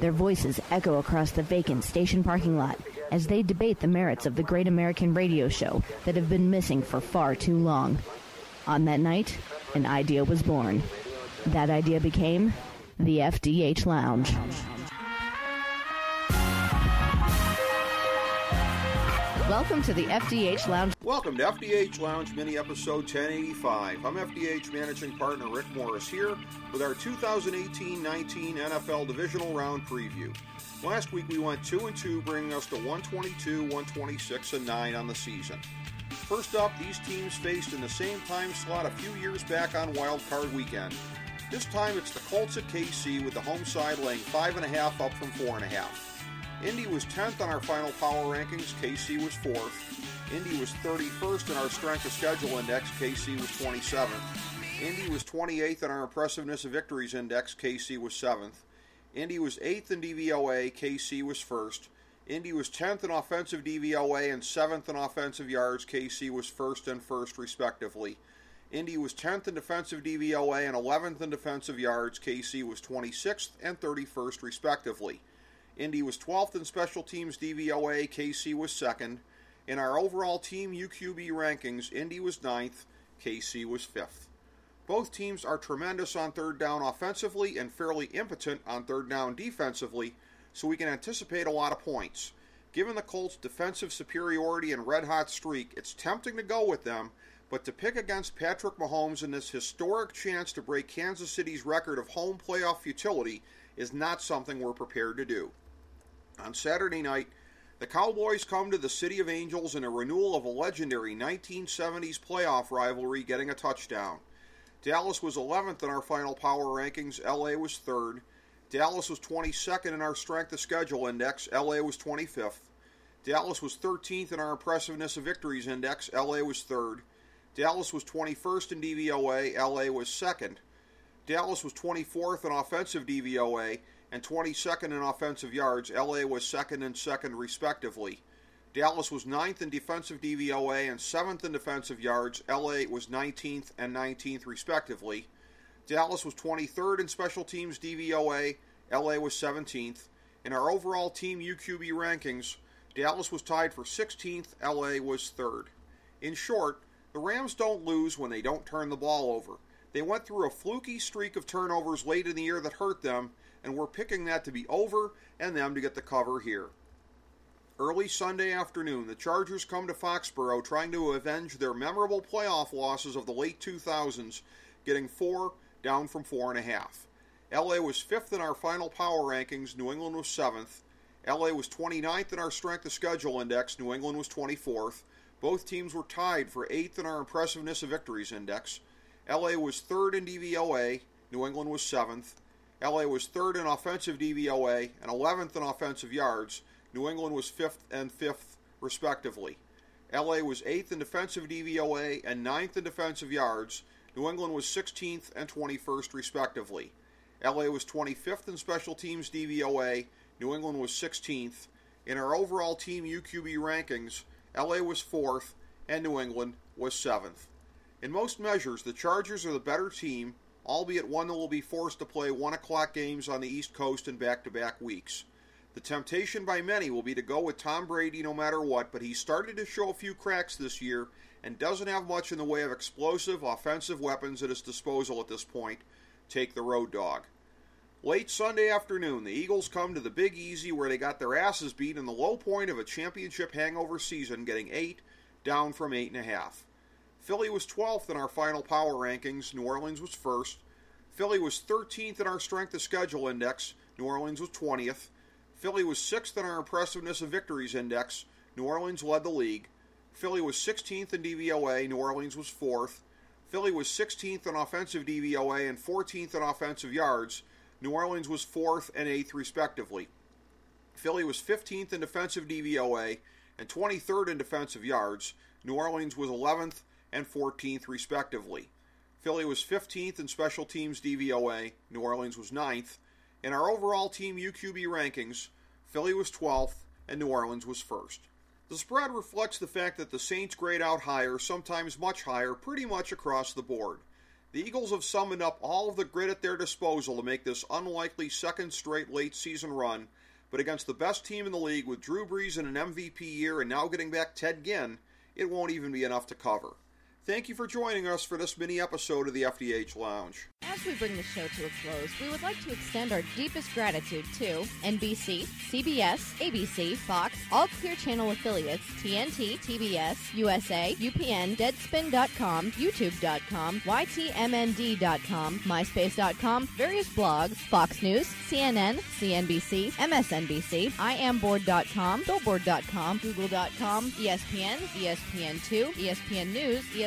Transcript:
Their voices echo across the vacant station parking lot as they debate the merits of the great American radio show that have been missing for far too long. On that night, an idea was born. That idea became the FDH Lounge. Welcome to the FDH Lounge. Welcome to FDH Lounge Mini Episode 1085. I'm FDH Managing Partner Rick Morris here with our 2018 19 NFL Divisional Round Preview. Last week we went 2 and 2, bringing us to 122, 126, and 9 on the season. First up, these teams faced in the same time slot a few years back on Wild Card Weekend. This time it's the Colts at KC with the home side laying 5.5 up from 4.5. Indy was 10th on our final power rankings, KC was 4th. Indy was 31st in our strength of schedule index, KC was 27th. Indy was 28th in our impressiveness of victories index, KC was 7th. Indy was 8th in DVOA, KC was 1st. Indy was 10th in offensive DVOA and 7th in offensive yards, KC was 1st and 1st, respectively. Indy was 10th in defensive DVOA and 11th in defensive yards, KC was 26th and 31st, respectively. Indy was 12th in special teams DVOA, KC was 2nd. In our overall team UQB rankings, Indy was 9th, KC was 5th. Both teams are tremendous on third down offensively and fairly impotent on third down defensively, so we can anticipate a lot of points. Given the Colts' defensive superiority and red hot streak, it's tempting to go with them, but to pick against Patrick Mahomes in this historic chance to break Kansas City's record of home playoff futility is not something we're prepared to do. On Saturday night, the Cowboys come to the City of Angels in a renewal of a legendary 1970s playoff rivalry, getting a touchdown. Dallas was 11th in our final power rankings. LA was 3rd. Dallas was 22nd in our strength of schedule index. LA was 25th. Dallas was 13th in our impressiveness of victories index. LA was 3rd. Dallas was 21st in DVOA. LA was 2nd. Dallas was 24th in offensive DVOA and 22nd in offensive yards. LA was 2nd and 2nd, respectively. Dallas was 9th in defensive DVOA and 7th in defensive yards. LA was 19th and 19th, respectively. Dallas was 23rd in special teams DVOA. LA was 17th. In our overall team UQB rankings, Dallas was tied for 16th. LA was 3rd. In short, the Rams don't lose when they don't turn the ball over. They went through a fluky streak of turnovers late in the year that hurt them, and we're picking that to be over and them to get the cover here. Early Sunday afternoon, the Chargers come to Foxborough trying to avenge their memorable playoff losses of the late 2000s, getting four down from four and a half. LA was fifth in our final power rankings, New England was seventh. LA was 29th in our strength of schedule index, New England was 24th. Both teams were tied for eighth in our impressiveness of victories index. LA was third in DVOA, New England was seventh. LA was third in offensive DVOA and 11th in offensive yards. New England was fifth and fifth, respectively. LA was eighth in defensive DVOA and ninth in defensive yards. New England was 16th and 21st, respectively. LA was 25th in special teams DVOA. New England was 16th. In our overall team UQB rankings, LA was fourth and New England was seventh. In most measures, the Chargers are the better team, albeit one that will be forced to play 1 o'clock games on the East Coast in back to back weeks. The temptation by many will be to go with Tom Brady no matter what, but he's started to show a few cracks this year and doesn't have much in the way of explosive offensive weapons at his disposal at this point. Take the road dog. Late Sunday afternoon, the Eagles come to the Big Easy where they got their asses beat in the low point of a championship hangover season, getting eight, down from eight and a half. Philly was 12th in our final power rankings, New Orleans was first. Philly was 13th in our strength of schedule index, New Orleans was 20th. Philly was sixth in our impressiveness of victories index. New Orleans led the league. Philly was 16th in DVOA. New Orleans was fourth. Philly was 16th in offensive DVOA and 14th in offensive yards. New Orleans was fourth and eighth, respectively. Philly was 15th in defensive DVOA and 23rd in defensive yards. New Orleans was 11th and 14th, respectively. Philly was 15th in special teams DVOA, New Orleans was 9th. In our overall team UQB rankings, Philly was 12th and New Orleans was 1st. The spread reflects the fact that the Saints grade out higher, sometimes much higher, pretty much across the board. The Eagles have summoned up all of the grit at their disposal to make this unlikely second straight late season run, but against the best team in the league with Drew Brees in an MVP year and now getting back Ted Ginn, it won't even be enough to cover. Thank you for joining us for this mini episode of the FDH Lounge. As we bring the show to a close, we would like to extend our deepest gratitude to NBC, CBS, ABC, Fox, all Clear Channel affiliates, TNT, TBS, USA, UPN, Deadspin.com, YouTube.com, YTMND.com, MySpace.com, various blogs, Fox News, CNN, CNBC, MSNBC, IamBoard.com, Billboard.com, Google.com, ESPN, ESPN2, ESPN News,